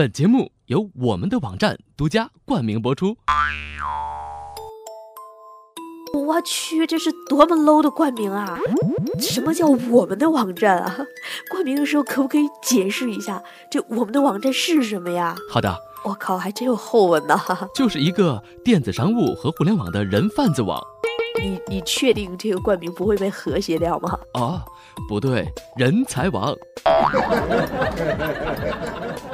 本节目由我们的网站独家冠名播出。我去，这是多么 low 的冠名啊！什么叫我们的网站啊？冠名的时候可不可以解释一下，这我们的网站是什么呀？好的，我靠，还真有后文呢！就是一个电子商务和互联网的人贩子网。你你确定这个冠名不会被和谐掉吗？啊，不对，人才网。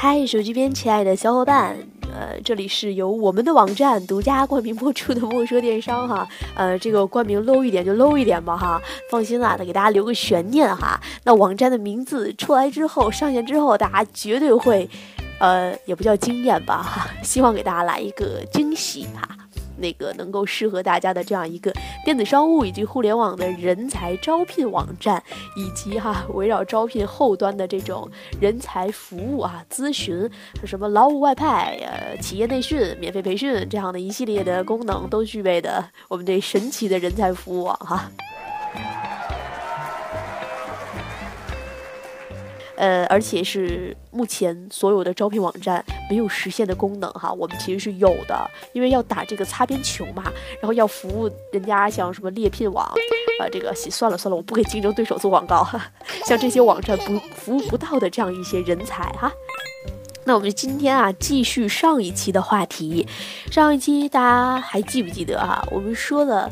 嗨，手机边亲爱的小伙伴，呃，这里是由我们的网站独家冠名播出的莫说电商哈，呃，这个冠名 low 一点就 low 一点吧哈，放心啦，给大家留个悬念哈。那网站的名字出来之后，上线之后，大家绝对会，呃，也不叫惊艳吧哈，希望给大家来一个惊喜哈。那个能够适合大家的这样一个电子商务以及互联网的人才招聘网站，以及哈围绕招聘后端的这种人才服务啊咨询，什么劳务外派、呃企业内训、免费培训这样的一系列的功能都具备的我们这神奇的人才服务网哈。呃，而且是目前所有的招聘网站没有实现的功能哈，我们其实是有的，因为要打这个擦边球嘛，然后要服务人家像什么猎聘网，呃，这个算了算了，我不给竞争对手做广告，像这些网站不服务不到的这样一些人才哈。那我们今天啊，继续上一期的话题，上一期大家还记不记得啊？我们说了。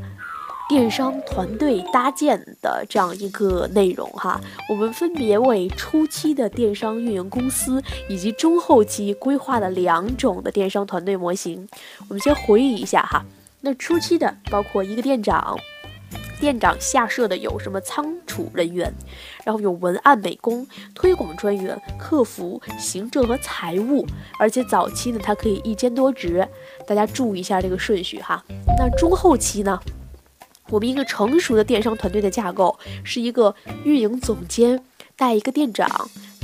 电商团队搭建的这样一个内容哈，我们分别为初期的电商运营公司以及中后期规划了两种的电商团队模型。我们先回忆一下哈，那初期的包括一个店长，店长下设的有什么仓储人员，然后有文案美工、推广专员、客服、行政和财务，而且早期呢，它可以一兼多职，大家注意一下这个顺序哈。那中后期呢？我们一个成熟的电商团队的架构是一个运营总监带一个店长，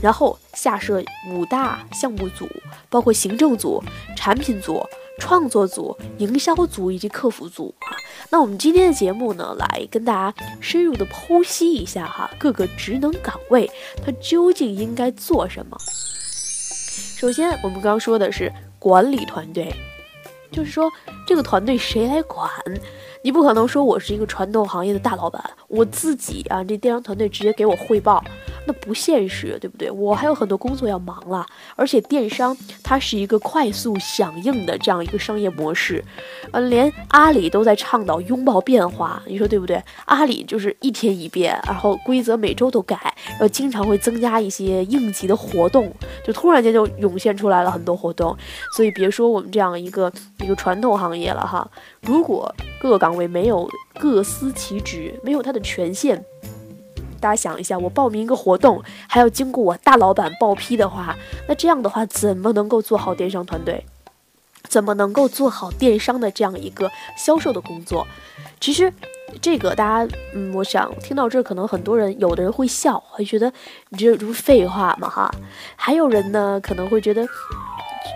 然后下设五大项目组，包括行政组、产品组、创作组、营销组以及客服组啊。那我们今天的节目呢，来跟大家深入的剖析一下哈，各个职能岗位它究竟应该做什么。首先，我们刚刚说的是管理团队，就是说这个团队谁来管？你不可能说我是一个传统行业的大老板，我自己啊，这电商团队直接给我汇报，那不现实，对不对？我还有很多工作要忙了，而且电商它是一个快速响应的这样一个商业模式，呃，连阿里都在倡导拥抱变化，你说对不对？阿里就是一天一变，然后规则每周都改，然后经常会增加一些应急的活动，就突然间就涌现出来了很多活动，所以别说我们这样一个一个传统行业了哈。如果各个岗位没有各司其职，没有他的权限，大家想一下，我报名一个活动还要经过我大老板报批的话，那这样的话怎么能够做好电商团队？怎么能够做好电商的这样一个销售的工作？其实这个大家，嗯，我想听到这，可能很多人有的人会笑，会觉得你这不废话吗？哈，还有人呢可能会觉得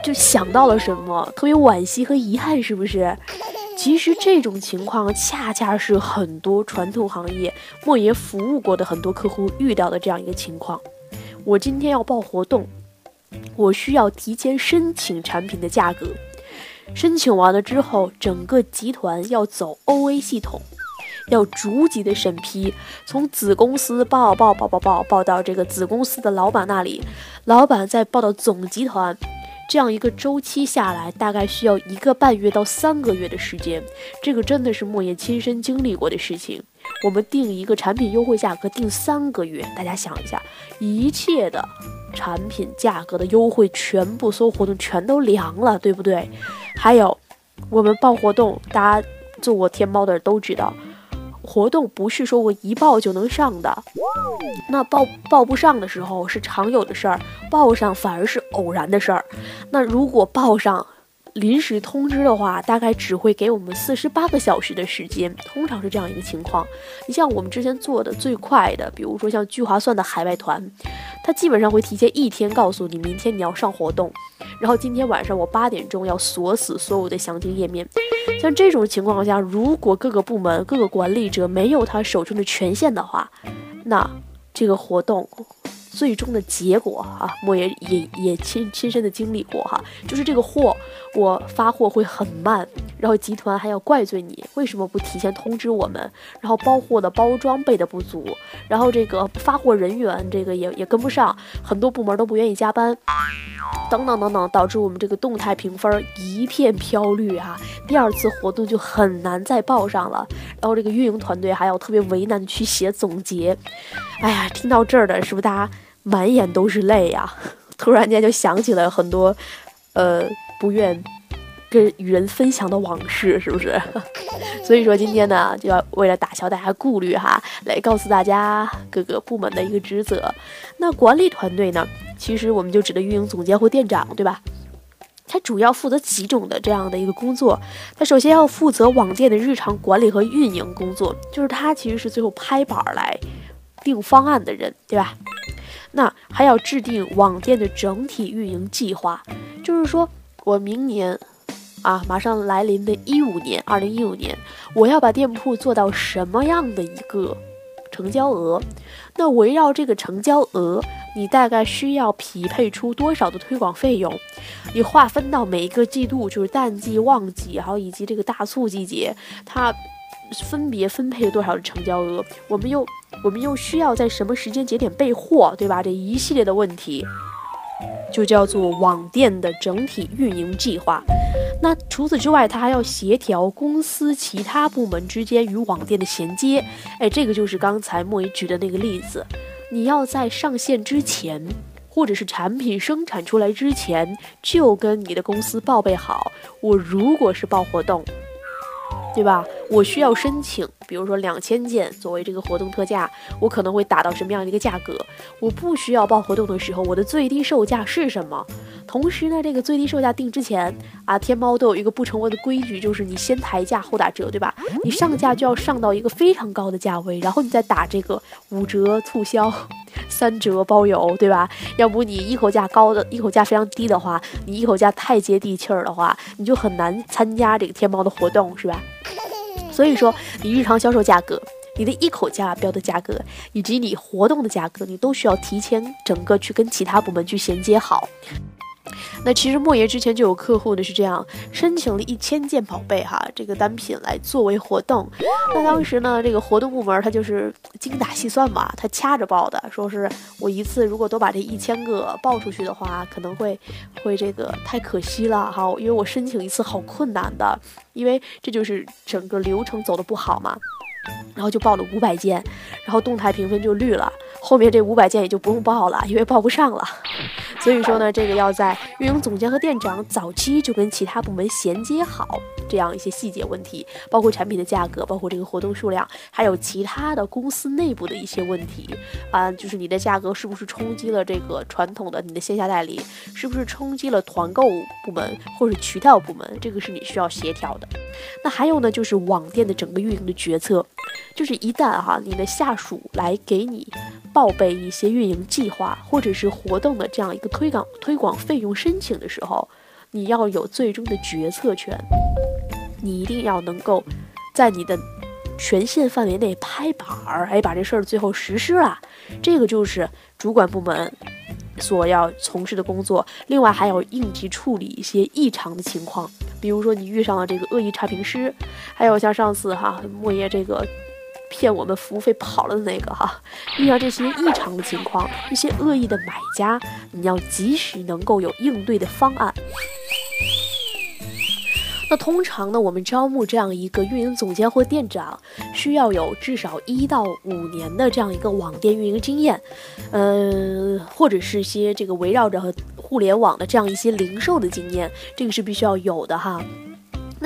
就想到了什么，特别惋惜和遗憾，是不是？其实这种情况恰恰是很多传统行业莫言服务过的很多客户遇到的这样一个情况。我今天要报活动，我需要提前申请产品的价格，申请完了之后，整个集团要走 OA 系统，要逐级的审批，从子公司报报报报报报到这个子公司的老板那里，老板再报到总集团。这样一个周期下来，大概需要一个半月到三个月的时间。这个真的是莫言亲身经历过的事情。我们定一个产品优惠价格，定三个月，大家想一下，一切的产品价格的优惠全部所有活动全都凉了，对不对？还有，我们报活动，大家做过天猫的都知道。活动不是说我一报就能上的，那报报不上的时候是常有的事儿，报上反而是偶然的事儿。那如果报上临时通知的话，大概只会给我们四十八个小时的时间，通常是这样一个情况。你像我们之前做的最快的，比如说像聚划算的海外团，它基本上会提前一天告诉你明天你要上活动，然后今天晚上我八点钟要锁死所有的详情页面。像这种情况下，如果各个部门、各个管理者没有他手中的权限的话，那这个活动。最终的结果啊，莫言也也亲亲身的经历过哈，就是这个货我发货会很慢，然后集团还要怪罪你为什么不提前通知我们，然后包货的包装备的不足，然后这个发货人员这个也也跟不上，很多部门都不愿意加班，等等等等，导致我们这个动态评分一片飘绿啊，第二次活动就很难再报上了，然后这个运营团队还要特别为难的去写总结，哎呀，听到这儿的是不是大家？满眼都是泪呀！突然间就想起了很多，呃，不愿跟与人分享的往事，是不是？所以说今天呢，就要为了打消大家顾虑哈，来告诉大家各个部门的一个职责。那管理团队呢，其实我们就指的运营总监或店长，对吧？他主要负责几种的这样的一个工作。他首先要负责网店的日常管理和运营工作，就是他其实是最后拍板来定方案的人，对吧？那还要制定网店的整体运营计划，就是说我明年，啊，马上来临的一五年，二零一五年，我要把店铺做到什么样的一个成交额？那围绕这个成交额，你大概需要匹配出多少的推广费用？你划分到每一个季度，就是淡季、旺季，还有以及这个大促季节，它。分别分配多少的成交额？我们又我们又需要在什么时间节点备货，对吧？这一系列的问题就叫做网店的整体运营计划。那除此之外，它还要协调公司其他部门之间与网店的衔接。哎，这个就是刚才莫言举的那个例子。你要在上线之前，或者是产品生产出来之前，就跟你的公司报备好。我如果是报活动。对吧？我需要申请，比如说两千件作为这个活动特价，我可能会打到什么样的一个价格？我不需要报活动的时候，我的最低售价是什么？同时呢，这个最低售价定之前啊，天猫都有一个不成文的规矩，就是你先抬价后打折，对吧？你上架就要上到一个非常高的价位，然后你再打这个五折促销、三折包邮，对吧？要不你一口价高的，一口价非常低的话，你一口价太接地气儿的话，你就很难参加这个天猫的活动，是吧？所以说，你日常销售价格、你的一口价标的价格，以及你活动的价格，你都需要提前整个去跟其他部门去衔接好。那其实莫言之前就有客户呢是这样申请了一千件宝贝哈这个单品来作为活动，那当时呢这个活动部门他就是精打细算嘛，他掐着报的，说是我一次如果都把这一千个报出去的话，可能会会这个太可惜了哈，因为我申请一次好困难的，因为这就是整个流程走的不好嘛。然后就报了五百件，然后动态评分就绿了。后面这五百件也就不用报了，因为报不上了。所以说呢，这个要在运营总监和店长早期就跟其他部门衔接好这样一些细节问题，包括产品的价格，包括这个活动数量，还有其他的公司内部的一些问题啊，就是你的价格是不是冲击了这个传统的你的线下代理，是不是冲击了团购部门或者渠道部门，这个是你需要协调的。那还有呢，就是网店的整个运营的决策。就是一旦哈你的下属来给你报备一些运营计划或者是活动的这样一个推广推广费用申请的时候，你要有最终的决策权，你一定要能够在你的权限范围内拍板儿，哎，把这事儿最后实施了，这个就是主管部门所要从事的工作。另外还要应急处理一些异常的情况，比如说你遇上了这个恶意差评师，还有像上次哈莫言这个。骗我们服务费跑了的那个哈，遇到这些异常的情况，一些恶意的买家，你要及时能够有应对的方案。那通常呢，我们招募这样一个运营总监或店长，需要有至少一到五年的这样一个网店运营经验，嗯，或者是些这个围绕着互联网的这样一些零售的经验，这个是必须要有的哈。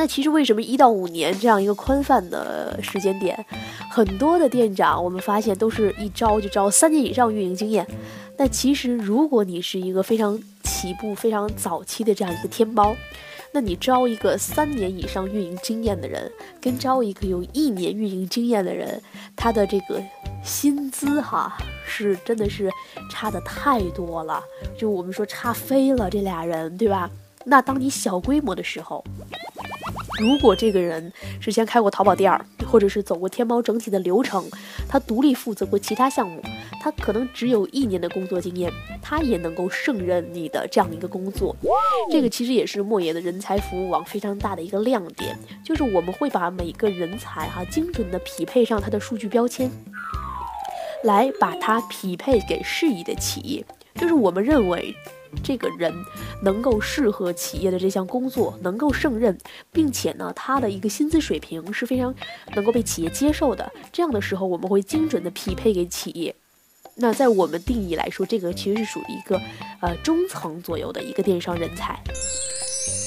那其实为什么一到五年这样一个宽泛的时间点，很多的店长我们发现都是一招就招三年以上运营经验。那其实如果你是一个非常起步、非常早期的这样一个天猫，那你招一个三年以上运营经验的人，跟招一个有一年运营经验的人，他的这个薪资哈是真的是差的太多了，就我们说差飞了这俩人，对吧？那当你小规模的时候，如果这个人之前开过淘宝店儿，或者是走过天猫整体的流程，他独立负责过其他项目，他可能只有一年的工作经验，他也能够胜任你的这样的一个工作。这个其实也是莫言的人才服务网非常大的一个亮点，就是我们会把每个人才哈精准的匹配上他的数据标签，来把它匹配给适宜的企业，就是我们认为。这个人能够适合企业的这项工作，能够胜任，并且呢，他的一个薪资水平是非常能够被企业接受的。这样的时候，我们会精准的匹配给企业。那在我们定义来说，这个其实是属于一个呃中层左右的一个电商人才。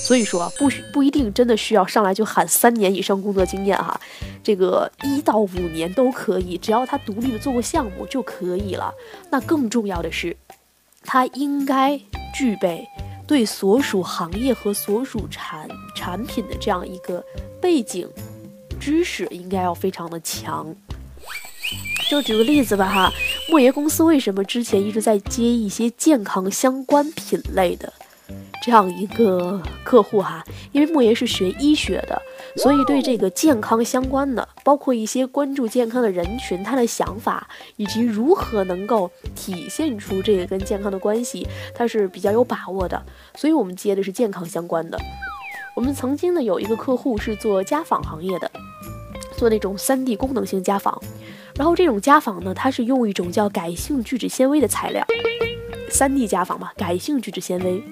所以说啊，不需不一定真的需要上来就喊三年以上工作经验哈，这个一到五年都可以，只要他独立的做过项目就可以了。那更重要的是。他应该具备对所属行业和所属产产品的这样一个背景知识，应该要非常的强。就举个例子吧，哈，莫言公司为什么之前一直在接一些健康相关品类的？这样一个客户哈，因为莫言是学医学的，所以对这个健康相关的，包括一些关注健康的人群，他的想法以及如何能够体现出这个跟健康的关系，他是比较有把握的。所以我们接的是健康相关的。我们曾经呢有一个客户是做家纺行业的，做那种 3D 功能性家纺，然后这种家纺呢，它是用一种叫改性聚酯纤维的材料，3D 家纺嘛，改性聚酯纤维。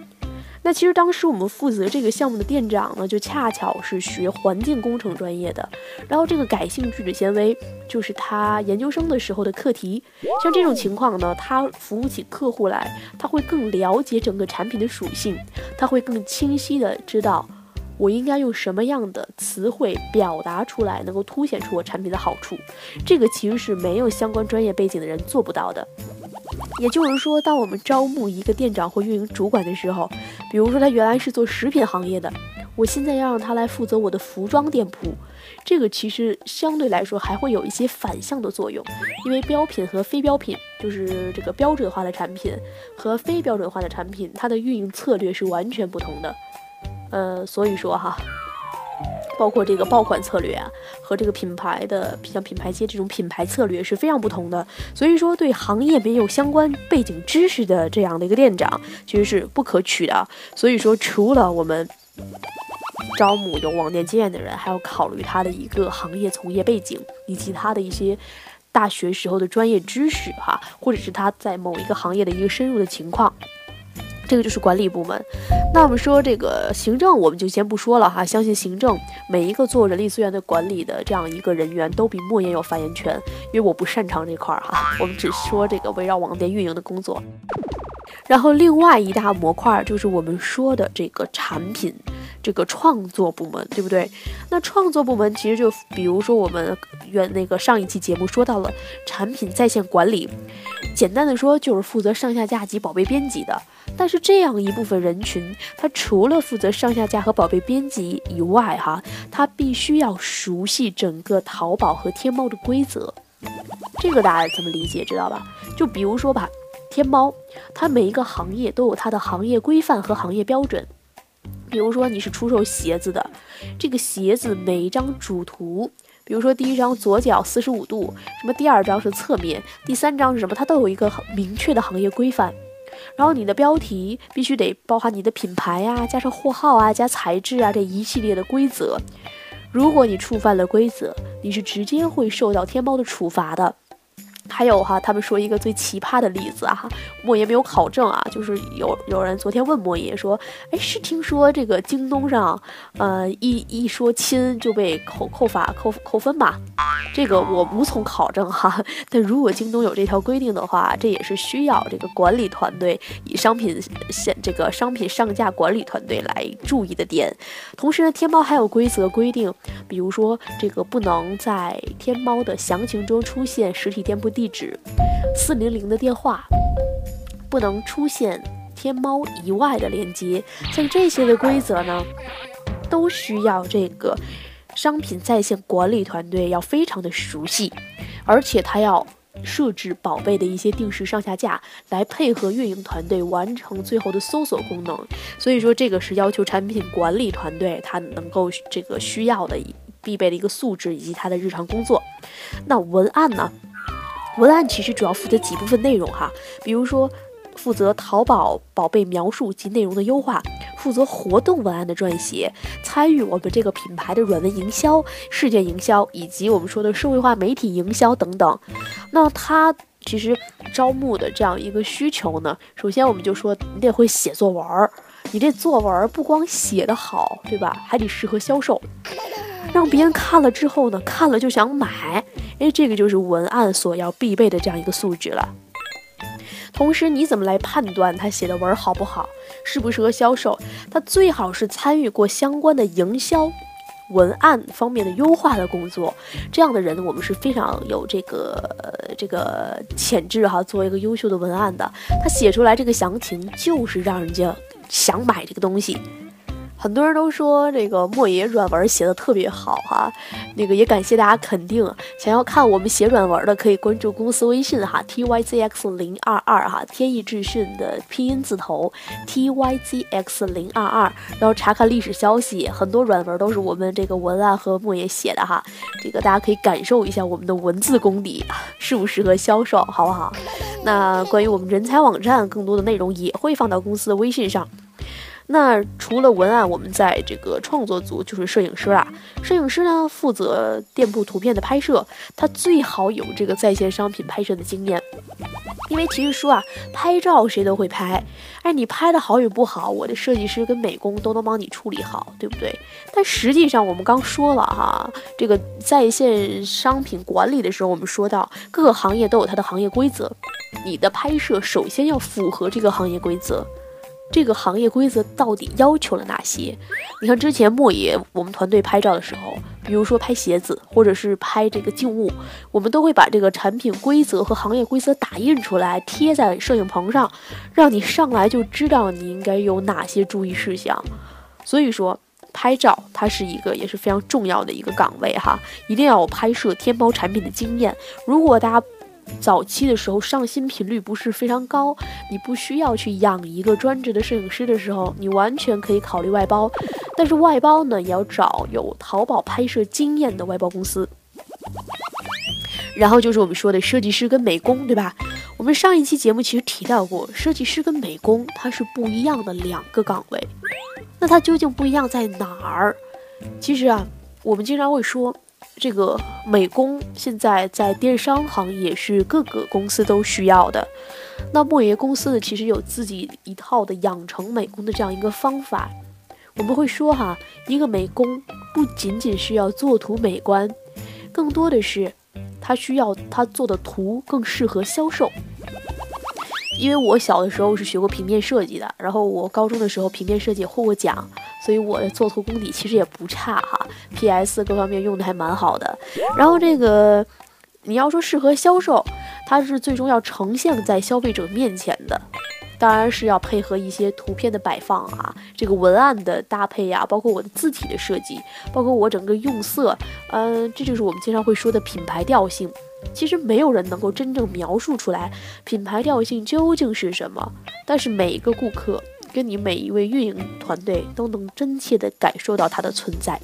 那其实当时我们负责这个项目的店长呢，就恰巧是学环境工程专业的，然后这个改性聚酯纤维就是他研究生的时候的课题。像这种情况呢，他服务起客户来，他会更了解整个产品的属性，他会更清晰的知道我应该用什么样的词汇表达出来，能够凸显出我产品的好处。这个其实是没有相关专业背景的人做不到的。也就是说，当我们招募一个店长或运营主管的时候，比如说他原来是做食品行业的，我现在要让他来负责我的服装店铺，这个其实相对来说还会有一些反向的作用，因为标品和非标品，就是这个标准化的产品和非标准化的产品，它的运营策略是完全不同的。呃，所以说哈。包括这个爆款策略啊，和这个品牌的像品牌街这种品牌策略是非常不同的。所以说，对行业没有相关背景知识的这样的一个店长，其实是不可取的。所以说，除了我们招募有网店经验的人，还要考虑他的一个行业从业背景，以及他的一些大学时候的专业知识哈，或者是他在某一个行业的一个深入的情况。这个就是管理部门，那我们说这个行政，我们就先不说了哈。相信行政每一个做人力资源的管理的这样一个人员，都比莫言有发言权，因为我不擅长这块儿哈。我们只说这个围绕网店运营的工作。然后另外一大模块就是我们说的这个产品这个创作部门，对不对？那创作部门其实就比如说我们原那个上一期节目说到了产品在线管理，简单的说就是负责上下架及宝贝编辑的。但是这样一部分人群，他除了负责上下架和宝贝编辑以外，哈，他必须要熟悉整个淘宝和天猫的规则。这个大家怎么理解？知道吧？就比如说吧，天猫，它每一个行业都有它的行业规范和行业标准。比如说你是出售鞋子的，这个鞋子每一张主图，比如说第一张左脚四十五度，什么第二张是侧面，第三张是什么，它都有一个很明确的行业规范。然后你的标题必须得包含你的品牌啊，加上货号啊，加材质啊这一系列的规则。如果你触犯了规则，你是直接会受到天猫的处罚的。还有哈，他们说一个最奇葩的例子啊，莫言没有考证啊，就是有有人昨天问莫言说，哎，是听说这个京东上，呃，一一说亲就被扣扣罚扣扣分吧？这个我无从考证哈。但如果京东有这条规定的话，这也是需要这个管理团队以商品现这个商品上架管理团队来注意的点。同时呢，天猫还有规则规定，比如说这个不能在天猫的详情中出现实体店铺地。地址四零零的电话不能出现天猫以外的链接，像这些的规则呢，都需要这个商品在线管理团队要非常的熟悉，而且他要设置宝贝的一些定时上下架，来配合运营团队完成最后的搜索功能。所以说，这个是要求产品管理团队他能够这个需要的必备的一个素质以及他的日常工作。那文案呢？文案其实主要负责几部分内容哈，比如说负责淘宝宝贝描述及内容的优化，负责活动文案的撰写，参与我们这个品牌的软文营销、事件营销以及我们说的社会化媒体营销等等。那他其实招募的这样一个需求呢，首先我们就说你得会写作文儿，你这作文儿不光写得好，对吧？还得适合销售，让别人看了之后呢，看了就想买。哎，这个就是文案所要必备的这样一个素质了。同时，你怎么来判断他写的文好不好，适不适合销售？他最好是参与过相关的营销、文案方面的优化的工作。这样的人，我们是非常有这个这个潜质哈，做一个优秀的文案的。他写出来这个详情，就是让人家想买这个东西。很多人都说这个莫爷软文写的特别好哈，那个也感谢大家肯定。想要看我们写软文的，可以关注公司微信哈，t y z x 零二二哈，天意智讯的拼音字头 t y z x 零二二，然后查看历史消息，很多软文都是我们这个文案和莫爷写的哈，这个大家可以感受一下我们的文字功底适不适合销售，好不好？那关于我们人才网站更多的内容也会放到公司的微信上。那除了文案，我们在这个创作组就是摄影师啦。摄影师呢，负责店铺图片的拍摄，他最好有这个在线商品拍摄的经验。因为其实说啊，拍照谁都会拍，哎，你拍的好与不好，我的设计师跟美工都能帮你处理好，对不对？但实际上我们刚说了哈，这个在线商品管理的时候，我们说到各个行业都有它的行业规则，你的拍摄首先要符合这个行业规则。这个行业规则到底要求了哪些？你看之前莫爷我们团队拍照的时候，比如说拍鞋子或者是拍这个静物，我们都会把这个产品规则和行业规则打印出来贴在摄影棚上，让你上来就知道你应该有哪些注意事项。所以说，拍照它是一个也是非常重要的一个岗位哈，一定要有拍摄天猫产品的经验。如果大家。早期的时候上新频率不是非常高，你不需要去养一个专职的摄影师的时候，你完全可以考虑外包。但是外包呢，也要找有淘宝拍摄经验的外包公司。然后就是我们说的设计师跟美工，对吧？我们上一期节目其实提到过，设计师跟美工它是不一样的两个岗位。那它究竟不一样在哪儿？其实啊，我们经常会说。这个美工现在在电商行业是各个公司都需要的。那莫言公司呢，其实有自己一套的养成美工的这样一个方法。我们会说哈，一个美工不仅仅是要做图美观，更多的是他需要他做的图更适合销售。因为我小的时候是学过平面设计的，然后我高中的时候平面设计获过奖，所以我的作图功底其实也不差哈，PS 各方面用的还蛮好的。然后这个你要说适合销售，它是最终要呈现在消费者面前的，当然是要配合一些图片的摆放啊，这个文案的搭配呀，包括我的字体的设计，包括我整个用色，嗯，这就是我们经常会说的品牌调性。其实没有人能够真正描述出来品牌调性究竟是什么，但是每一个顾客跟你每一位运营团队都能真切地感受到它的存在。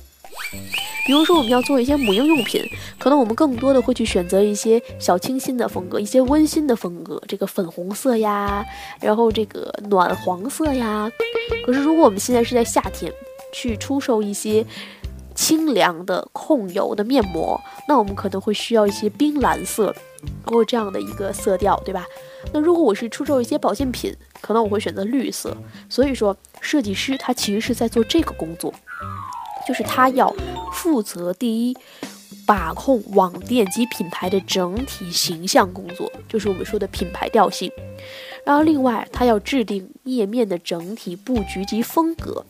比如说，我们要做一些母婴用品，可能我们更多的会去选择一些小清新的风格，一些温馨的风格，这个粉红色呀，然后这个暖黄色呀。可是如果我们现在是在夏天，去出售一些。清凉的控油的面膜，那我们可能会需要一些冰蓝色，或这样的一个色调，对吧？那如果我是出售一些保健品，可能我会选择绿色。所以说，设计师他其实是在做这个工作，就是他要负责第一，把控网店及品牌的整体形象工作，就是我们说的品牌调性。然后另外，他要制定页面的整体布局及风格。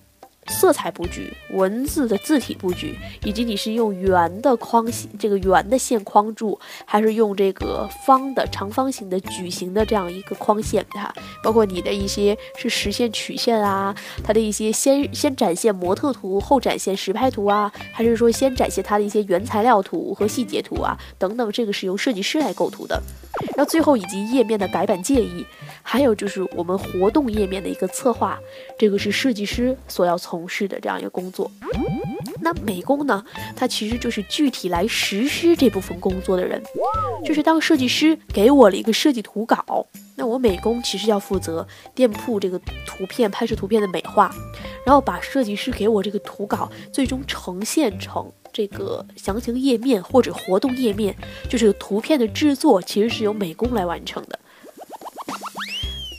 色彩布局、文字的字体布局，以及你是用圆的框线，这个圆的线框住，还是用这个方的、长方形的、矩形的这样一个框线哈，包括你的一些是实线曲线啊，它的一些先先展现模特图，后展现实拍图啊，还是说先展现它的一些原材料图和细节图啊等等，这个是由设计师来构图的。然后最后以及页面的改版建议，还有就是我们活动页面的一个策划，这个是设计师所要从事的这样一个工作。那美工呢，它其实就是具体来实施这部分工作的人，就是当设计师给我了一个设计图稿，那我美工其实要负责店铺这个图片拍摄图片的美化，然后把设计师给我这个图稿最终呈现成。这个详情页面或者活动页面，就是图片的制作，其实是由美工来完成的。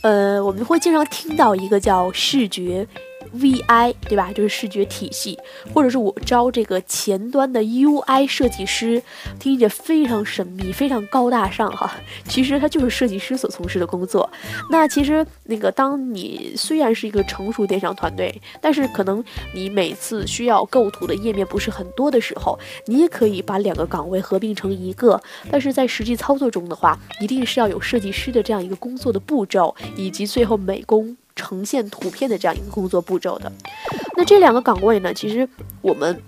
呃，我们会经常听到一个叫视觉。VI 对吧？就是视觉体系，或者是我招这个前端的 UI 设计师，听起来非常神秘，非常高大上哈。其实它就是设计师所从事的工作。那其实那个，当你虽然是一个成熟电商团队，但是可能你每次需要构图的页面不是很多的时候，你也可以把两个岗位合并成一个。但是在实际操作中的话，一定是要有设计师的这样一个工作的步骤，以及最后美工。呈现图片的这样一个工作步骤的，那这两个岗位呢，其实我们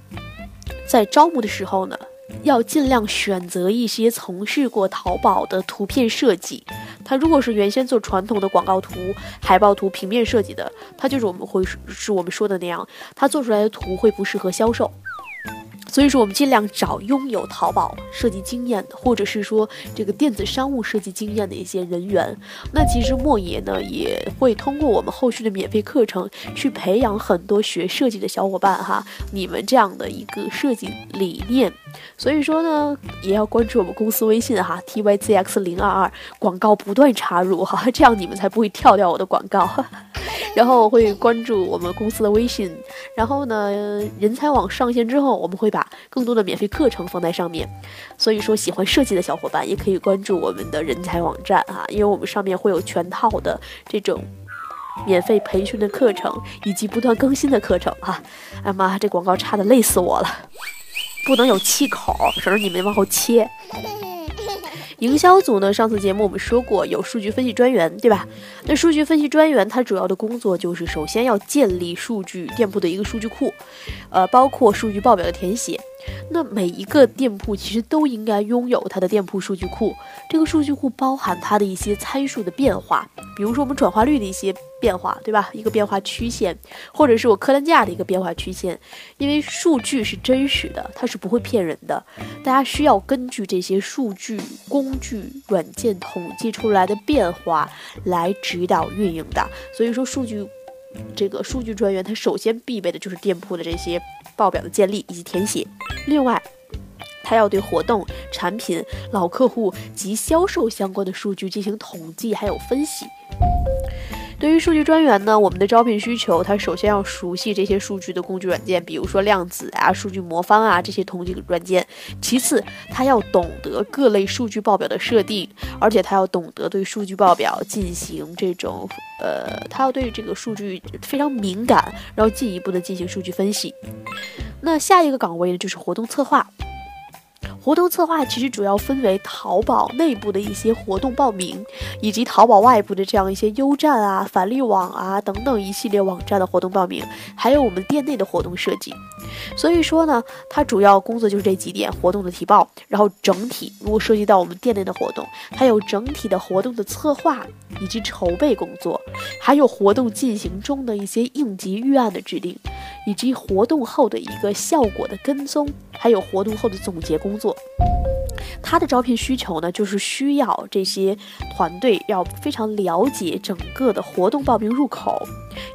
在招募的时候呢，要尽量选择一些从事过淘宝的图片设计。他如果是原先做传统的广告图、海报图、平面设计的，他就是我们会是我们说的那样，他做出来的图会不适合销售。所以说，我们尽量找拥有淘宝设计经验的，或者是说这个电子商务设计经验的一些人员。那其实莫爷呢，也会通过我们后续的免费课程，去培养很多学设计的小伙伴哈。你们这样的一个设计理念，所以说呢，也要关注我们公司微信哈，tyzx 零二二，广告不断插入哈，这样你们才不会跳掉我的广告。然后会关注我们公司的微信，然后呢，人才网上线之后，我们会把更多的免费课程放在上面。所以说，喜欢设计的小伙伴也可以关注我们的人才网站啊，因为我们上面会有全套的这种免费培训的课程，以及不断更新的课程啊。哎妈，这广告差的累死我了，不能有气口，省得你们往后切。营销组呢？上次节目我们说过有数据分析专员，对吧？那数据分析专员他主要的工作就是首先要建立数据店铺的一个数据库，呃，包括数据报表的填写。那每一个店铺其实都应该拥有它的店铺数据库，这个数据库包含它的一些参数的变化，比如说我们转化率的一些变化，对吧？一个变化曲线，或者是我客单价的一个变化曲线，因为数据是真实的，它是不会骗人的，大家需要根据这些数据工具软件统计出来的变化来指导运营的，所以说数据。这个数据专员，他首先必备的就是店铺的这些报表的建立以及填写。另外，他要对活动、产品、老客户及销售相关的数据进行统计还有分析。对于数据专员呢，我们的招聘需求，他首先要熟悉这些数据的工具软件，比如说量子啊、数据魔方啊这些统计软件。其次，他要懂得各类数据报表的设定，而且他要懂得对数据报表进行这种，呃，他要对这个数据非常敏感，然后进一步的进行数据分析。那下一个岗位呢，就是活动策划。活动策划其实主要分为淘宝内部的一些活动报名，以及淘宝外部的这样一些优站啊、返利网啊等等一系列网站的活动报名，还有我们店内的活动设计。所以说呢，它主要工作就是这几点：活动的提报，然后整体如果涉及到我们店内的活动，还有整体的活动的策划以及筹备工作，还有活动进行中的一些应急预案的制定。以及活动后的一个效果的跟踪，还有活动后的总结工作。他的招聘需求呢，就是需要这些团队要非常了解整个的活动报名入口，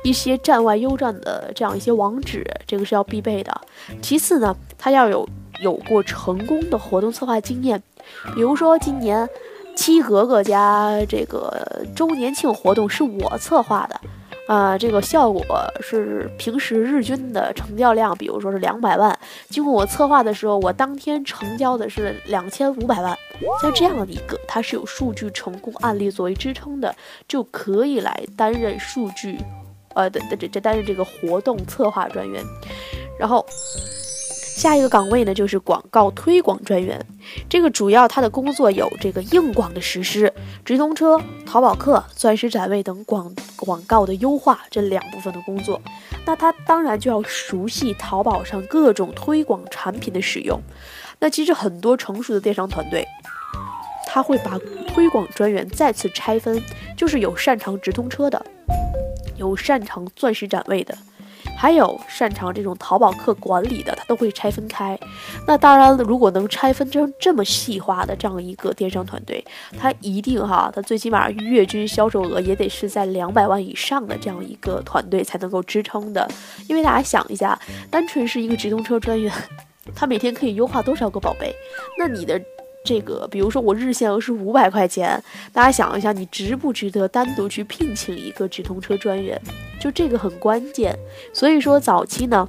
一些站外优站的这样一些网址，这个是要必备的。其次呢，他要有有过成功的活动策划经验，比如说今年七格格家这个周年庆活动是我策划的。啊，这个效果是平时日均的成交量，比如说是两百万，经过我策划的时候，我当天成交的是两千五百万。像这样的一个，它是有数据成功案例作为支撑的，就可以来担任数据呃，的的这这担任这个活动策划专员，然后。下一个岗位呢，就是广告推广专员。这个主要他的工作有这个硬广的实施、直通车、淘宝客、钻石展位等广广告的优化这两部分的工作。那他当然就要熟悉淘宝上各种推广产品的使用。那其实很多成熟的电商团队，他会把推广专员再次拆分，就是有擅长直通车的，有擅长钻石展位的。还有擅长这种淘宝客管理的，他都会拆分开。那当然，如果能拆分成这么细化的这样一个电商团队，他一定哈，他最起码月均销售额也得是在两百万以上的这样一个团队才能够支撑的。因为大家想一下，单纯是一个直通车专员，他每天可以优化多少个宝贝？那你的。这个，比如说我日限额是五百块钱，大家想一下，你值不值得单独去聘请一个直通车专员？就这个很关键。所以说，早期呢，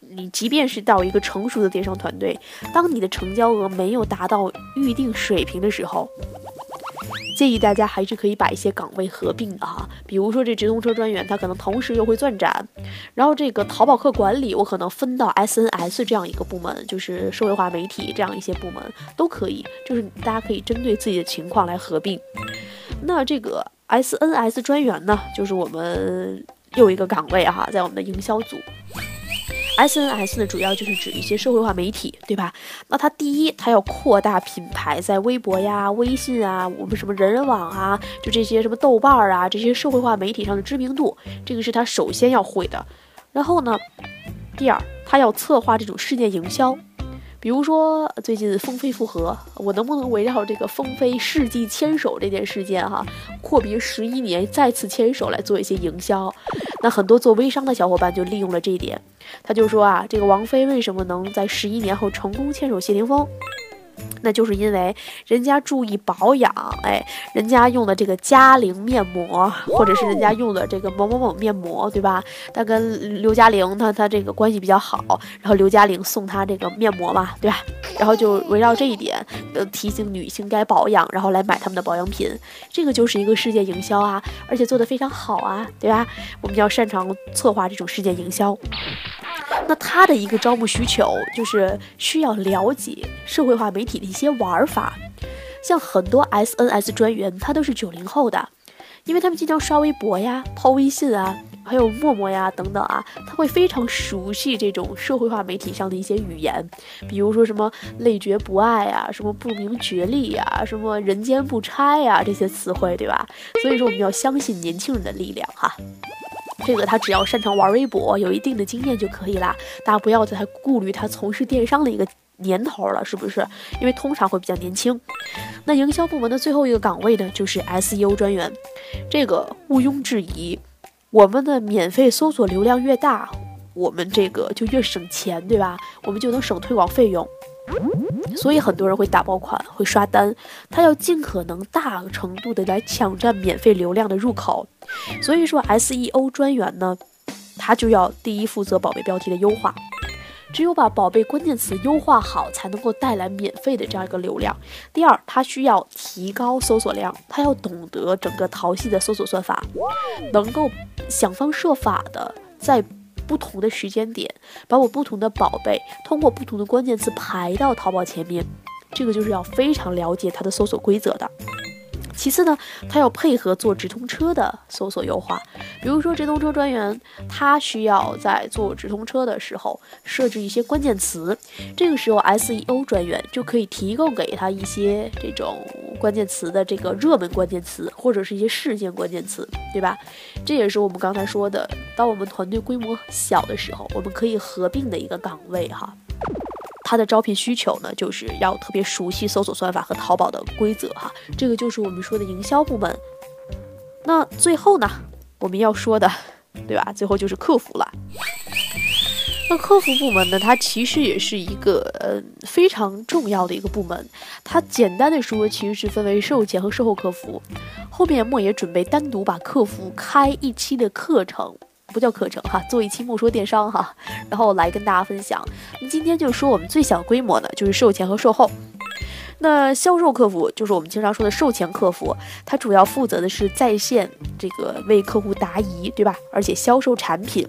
你即便是到一个成熟的电商团队，当你的成交额没有达到预定水平的时候。建议大家还是可以把一些岗位合并的哈，比如说这直通车专员，他可能同时又会钻展，然后这个淘宝客管理，我可能分到 SNS 这样一个部门，就是社会化媒体这样一些部门都可以，就是大家可以针对自己的情况来合并。那这个 SNS 专员呢，就是我们又一个岗位哈，在我们的营销组。S N S 呢，主要就是指一些社会化媒体，对吧？那它第一，它要扩大品牌在微博呀、微信啊、我们什么人人网啊，就这些什么豆瓣儿啊这些社会化媒体上的知名度，这个是它首先要会的。然后呢，第二，它要策划这种事件营销。比如说最近风飞复合，我能不能围绕这个风飞世纪牵手这件事件哈，阔别十一年再次牵手来做一些营销？那很多做微商的小伙伴就利用了这一点，他就说啊，这个王菲为什么能在十一年后成功牵手谢霆锋？那就是因为人家注意保养，哎，人家用的这个嘉玲面膜，或者是人家用的这个某某某面膜，对吧？他跟刘嘉玲他他这个关系比较好，然后刘嘉玲送他这个面膜嘛，对吧？然后就围绕这一点，呃，提醒女性该保养，然后来买他们的保养品，这个就是一个事件营销啊，而且做得非常好啊，对吧？我们要擅长策划这种事件营销。那他的一个招募需求就是需要了解社会化媒体的一些玩法，像很多 SNS 专员，他都是九零后的，因为他们经常刷微博呀、抛微信啊，还有陌陌呀等等啊，他会非常熟悉这种社会化媒体上的一些语言，比如说什么累觉不爱啊，什么不明觉厉呀，什么人间不拆呀这些词汇，对吧？所以说我们要相信年轻人的力量哈。这个他只要擅长玩微博，有一定的经验就可以啦。大家不要再顾虑他从事电商的一个年头了，是不是？因为通常会比较年轻。那营销部门的最后一个岗位呢，就是 SEO 专员。这个毋庸置疑，我们的免费搜索流量越大，我们这个就越省钱，对吧？我们就能省推广费用。所以很多人会打爆款，会刷单，他要尽可能大程度的来抢占免费流量的入口。所以说，SEO 专员呢，他就要第一负责宝贝标题的优化，只有把宝贝关键词优化好，才能够带来免费的这样一个流量。第二，他需要提高搜索量，他要懂得整个淘系的搜索算法，能够想方设法的在。不同的时间点，把我不同的宝贝通过不同的关键词排到淘宝前面，这个就是要非常了解它的搜索规则的。其次呢，他要配合做直通车的搜索优化，比如说直通车专员，他需要在做直通车的时候设置一些关键词，这个时候 SEO 专员就可以提供给他一些这种关键词的这个热门关键词，或者是一些事件关键词，对吧？这也是我们刚才说的，当我们团队规模小的时候，我们可以合并的一个岗位哈。他的招聘需求呢，就是要特别熟悉搜索算法和淘宝的规则哈，这个就是我们说的营销部门。那最后呢，我们要说的，对吧？最后就是客服了。那客服部门呢，它其实也是一个呃非常重要的一个部门。它简单的说，其实是分为售前和售后客服。后面莫爷准备单独把客服开一期的课程。不叫课程哈，做一期莫说电商哈，然后来跟大家分享。那今天就说我们最小规模的就是售前和售后。那销售客服就是我们经常说的售前客服，它主要负责的是在线这个为客户答疑，对吧？而且销售产品。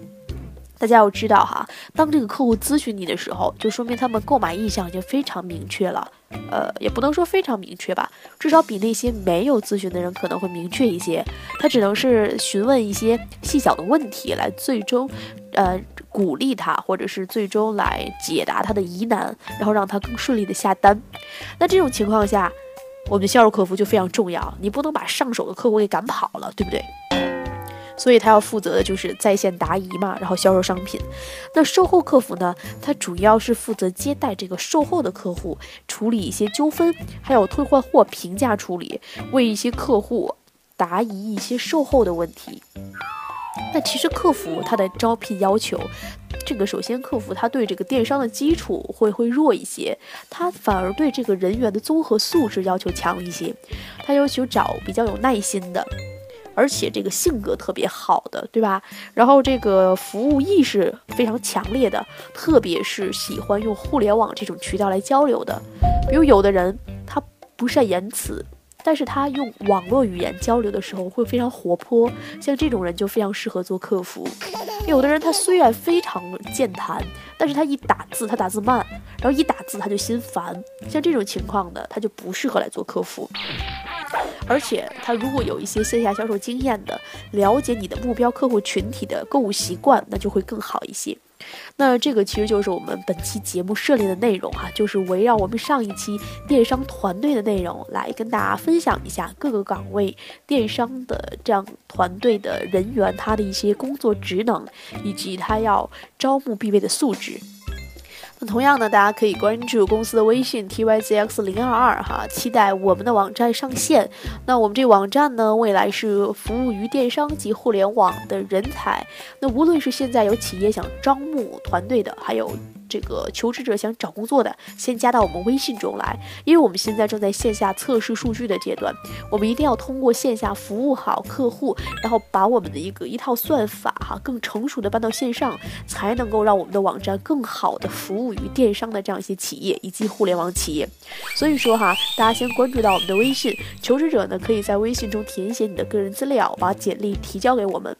大家要知道哈，当这个客户咨询你的时候，就说明他们购买意向已经非常明确了。呃，也不能说非常明确吧，至少比那些没有咨询的人可能会明确一些。他只能是询问一些细小的问题，来最终，呃，鼓励他，或者是最终来解答他的疑难，然后让他更顺利的下单。那这种情况下，我们的销售客服就非常重要，你不能把上手的客户给赶跑了，对不对？所以他要负责的就是在线答疑嘛，然后销售商品。那售后客服呢？他主要是负责接待这个售后的客户，处理一些纠纷，还有退换货评价处理，为一些客户答疑一些售后的问题。那其实客服他的招聘要求，这个首先客服他对这个电商的基础会会弱一些，他反而对这个人员的综合素质要求强一些，他要求找比较有耐心的。而且这个性格特别好的，对吧？然后这个服务意识非常强烈的，特别是喜欢用互联网这种渠道来交流的。比如有的人他不善言辞，但是他用网络语言交流的时候会非常活泼，像这种人就非常适合做客服。有的人他虽然非常健谈，但是他一打字他打字慢，然后一打字他就心烦，像这种情况的他就不适合来做客服。而且他如果有一些线下销售经验的，了解你的目标客户群体的购物习惯，那就会更好一些。那这个其实就是我们本期节目涉猎的内容哈，就是围绕我们上一期电商团队的内容来跟大家分享一下各个岗位电商的这样团队的人员他的一些工作职能，以及他要招募必备的素质。那同样呢，大家可以关注公司的微信 t y z x 零二二哈，期待我们的网站上线。那我们这网站呢，未来是服务于电商及互联网的人才。那无论是现在有企业想招募团队的，还有。这个求职者想找工作的，先加到我们微信中来，因为我们现在正在线下测试数据的阶段，我们一定要通过线下服务好客户，然后把我们的一个一套算法哈更成熟的搬到线上，才能够让我们的网站更好的服务于电商的这样一些企业以及互联网企业。所以说哈，大家先关注到我们的微信，求职者呢可以在微信中填写你的个人资料，把简历提交给我们。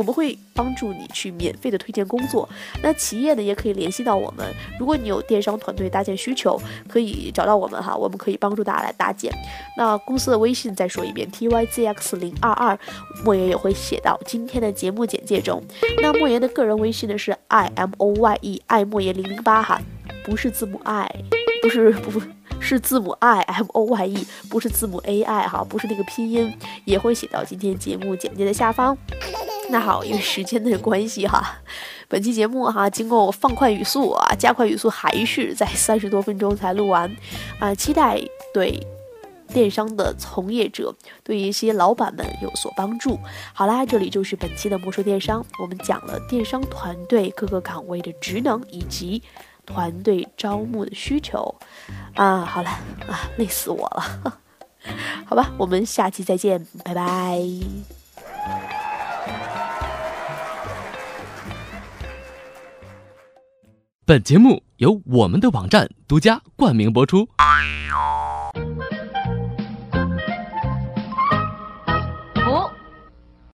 我们会帮助你去免费的推荐工作，那企业呢也可以联系到我们。如果你有电商团队搭建需求，可以找到我们哈，我们可以帮助大家来搭建。那公司的微信再说一遍，T Y Z X 零二二，莫言也会写到今天的节目简介中。那莫言的个人微信呢是 I M O Y E，爱莫言零零八哈，不是字母 I，不是不是字母 I M O Y E，不是字母 A I 哈，不是那个拼音，也会写到今天节目简介的下方。那好，因为时间的关系哈，本期节目哈，经过我放快语速啊，加快语速，还是在三十多分钟才录完啊。期待对电商的从业者，对一些老板们有所帮助。好啦，这里就是本期的魔术电商，我们讲了电商团队各个岗位的职能以及团队招募的需求啊。好了啊，累死我了，好吧，我们下期再见，拜拜。本节目由我们的网站独家冠名播出。